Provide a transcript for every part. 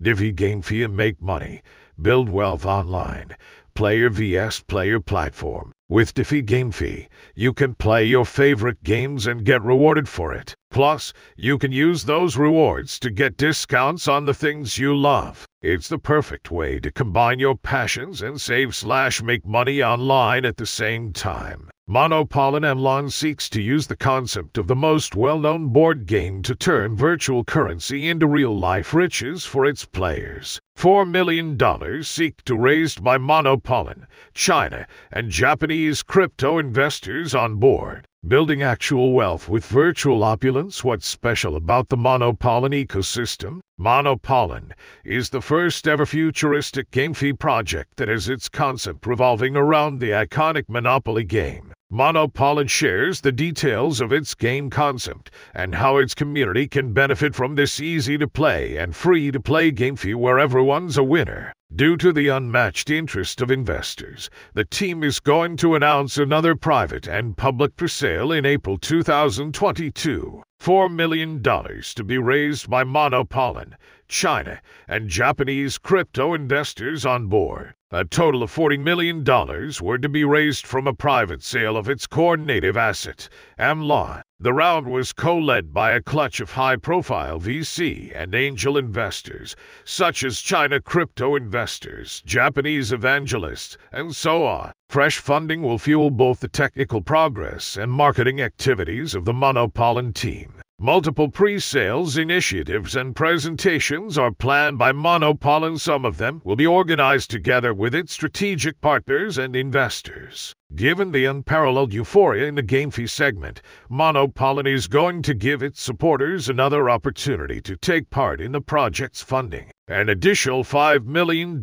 DeFi GameFi and make money. Build wealth online. Player vs. Player platform. With DeFi GameFi, you can play your favorite games and get rewarded for it. Plus, you can use those rewards to get discounts on the things you love. It's the perfect way to combine your passions and save slash make money online at the same time. Monopolon MLON seeks to use the concept of the most well-known board game to turn virtual currency into real-life riches for its players. Four million dollars seek to raised by Monopolon, China, and Japanese crypto investors on board. Building actual wealth with virtual opulence. What's special about the Monopolon ecosystem? Monopolon is the first ever futuristic GameFi project that has its concept revolving around the iconic Monopoly game. Monopolon shares the details of its game concept and how its community can benefit from this easy to play and free to play GameFi where everyone's a winner. Due to the unmatched interest of investors, the team is going to announce another private and public pre-sale in April 2022. $4 million to be raised by Monopolon, China, and Japanese crypto investors on board. A total of $40 million were to be raised from a private sale of its core native asset, MLON. The round was co-led by a clutch of high-profile VC and angel investors, such as China crypto investors, Japanese evangelists, and so on. Fresh funding will fuel both the technical progress and marketing activities of the Monopolon team. Multiple pre-sales initiatives and presentations are planned by Monopolon Some of them will be organized together with its strategic partners and investors. Given the unparalleled euphoria in the GameFi segment, Monopolon is going to give its supporters another opportunity to take part in the project's funding. An additional $5 million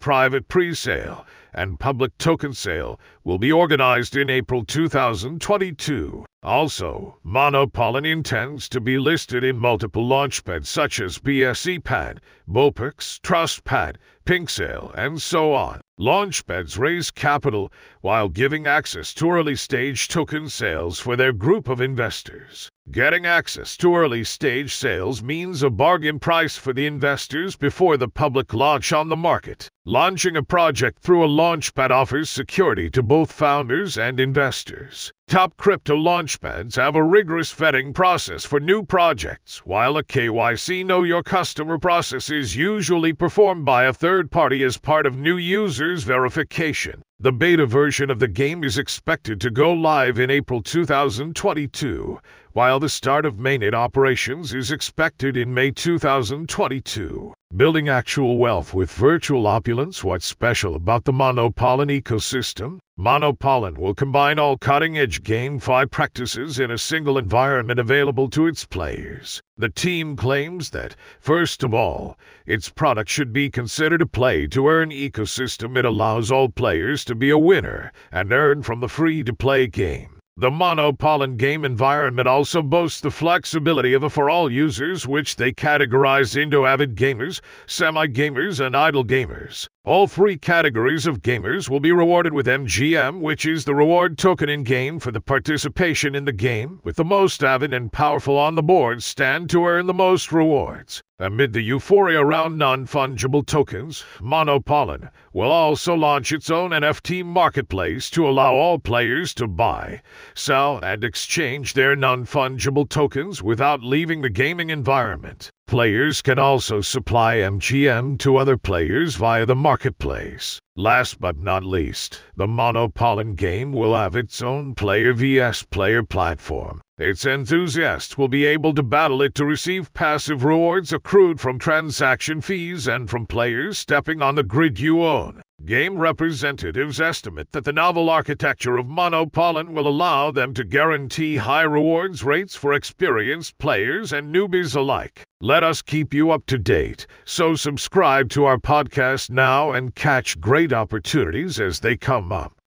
private pre-sale and public token sale will be organized in April 2022. Also, Monopolon intends to be listed in multiple launchpads such as BSCPad, BOPIX, TrustPad, PinkSale, and so on. Launchpads raise capital while giving access to early stage token sales for their group of investors. Getting access to early stage sales means a bargain price for the investors before the public launch on the market. Launching a project through a launchpad offers security to both founders and investors. Top crypto launchpads have a rigorous vetting process for new projects, while a KYC Know Your Customer process is usually performed by a third party as part of new users' verification. The beta version of the game is expected to go live in April 2022, while the start of mainnet operations is expected in May 2022. Building actual wealth with virtual opulence. What's special about the Monopolon ecosystem? Monopolon will combine all cutting-edge GameFi practices in a single environment available to its players. The team claims that, first of all, its product should be considered a play-to-earn ecosystem. It allows all players to be a winner and earn from the free-to-play game. The Monopolon game environment also boasts the flexibility of a for all users, which they categorize into avid gamers, semi gamers, and idle gamers. All three categories of gamers will be rewarded with MGM, which is the reward token in game for the participation in the game, with the most avid and powerful on the board stand to earn the most rewards. Amid the euphoria around non fungible tokens, Monopolon will also launch its own NFT marketplace to allow all players to buy, sell, and exchange their non fungible tokens without leaving the gaming environment. Players can also supply MGM to other players via the marketplace. Last but not least, the Monopolon game will have its own player vs player platform. Its enthusiasts will be able to battle it to receive passive rewards accrued from transaction fees and from players stepping on the grid you own. Game representatives estimate that the novel architecture of Monopolon will allow them to guarantee high rewards rates for experienced players and newbies alike. Let us keep you up to date, so subscribe to our podcast now and catch great opportunities as they come up.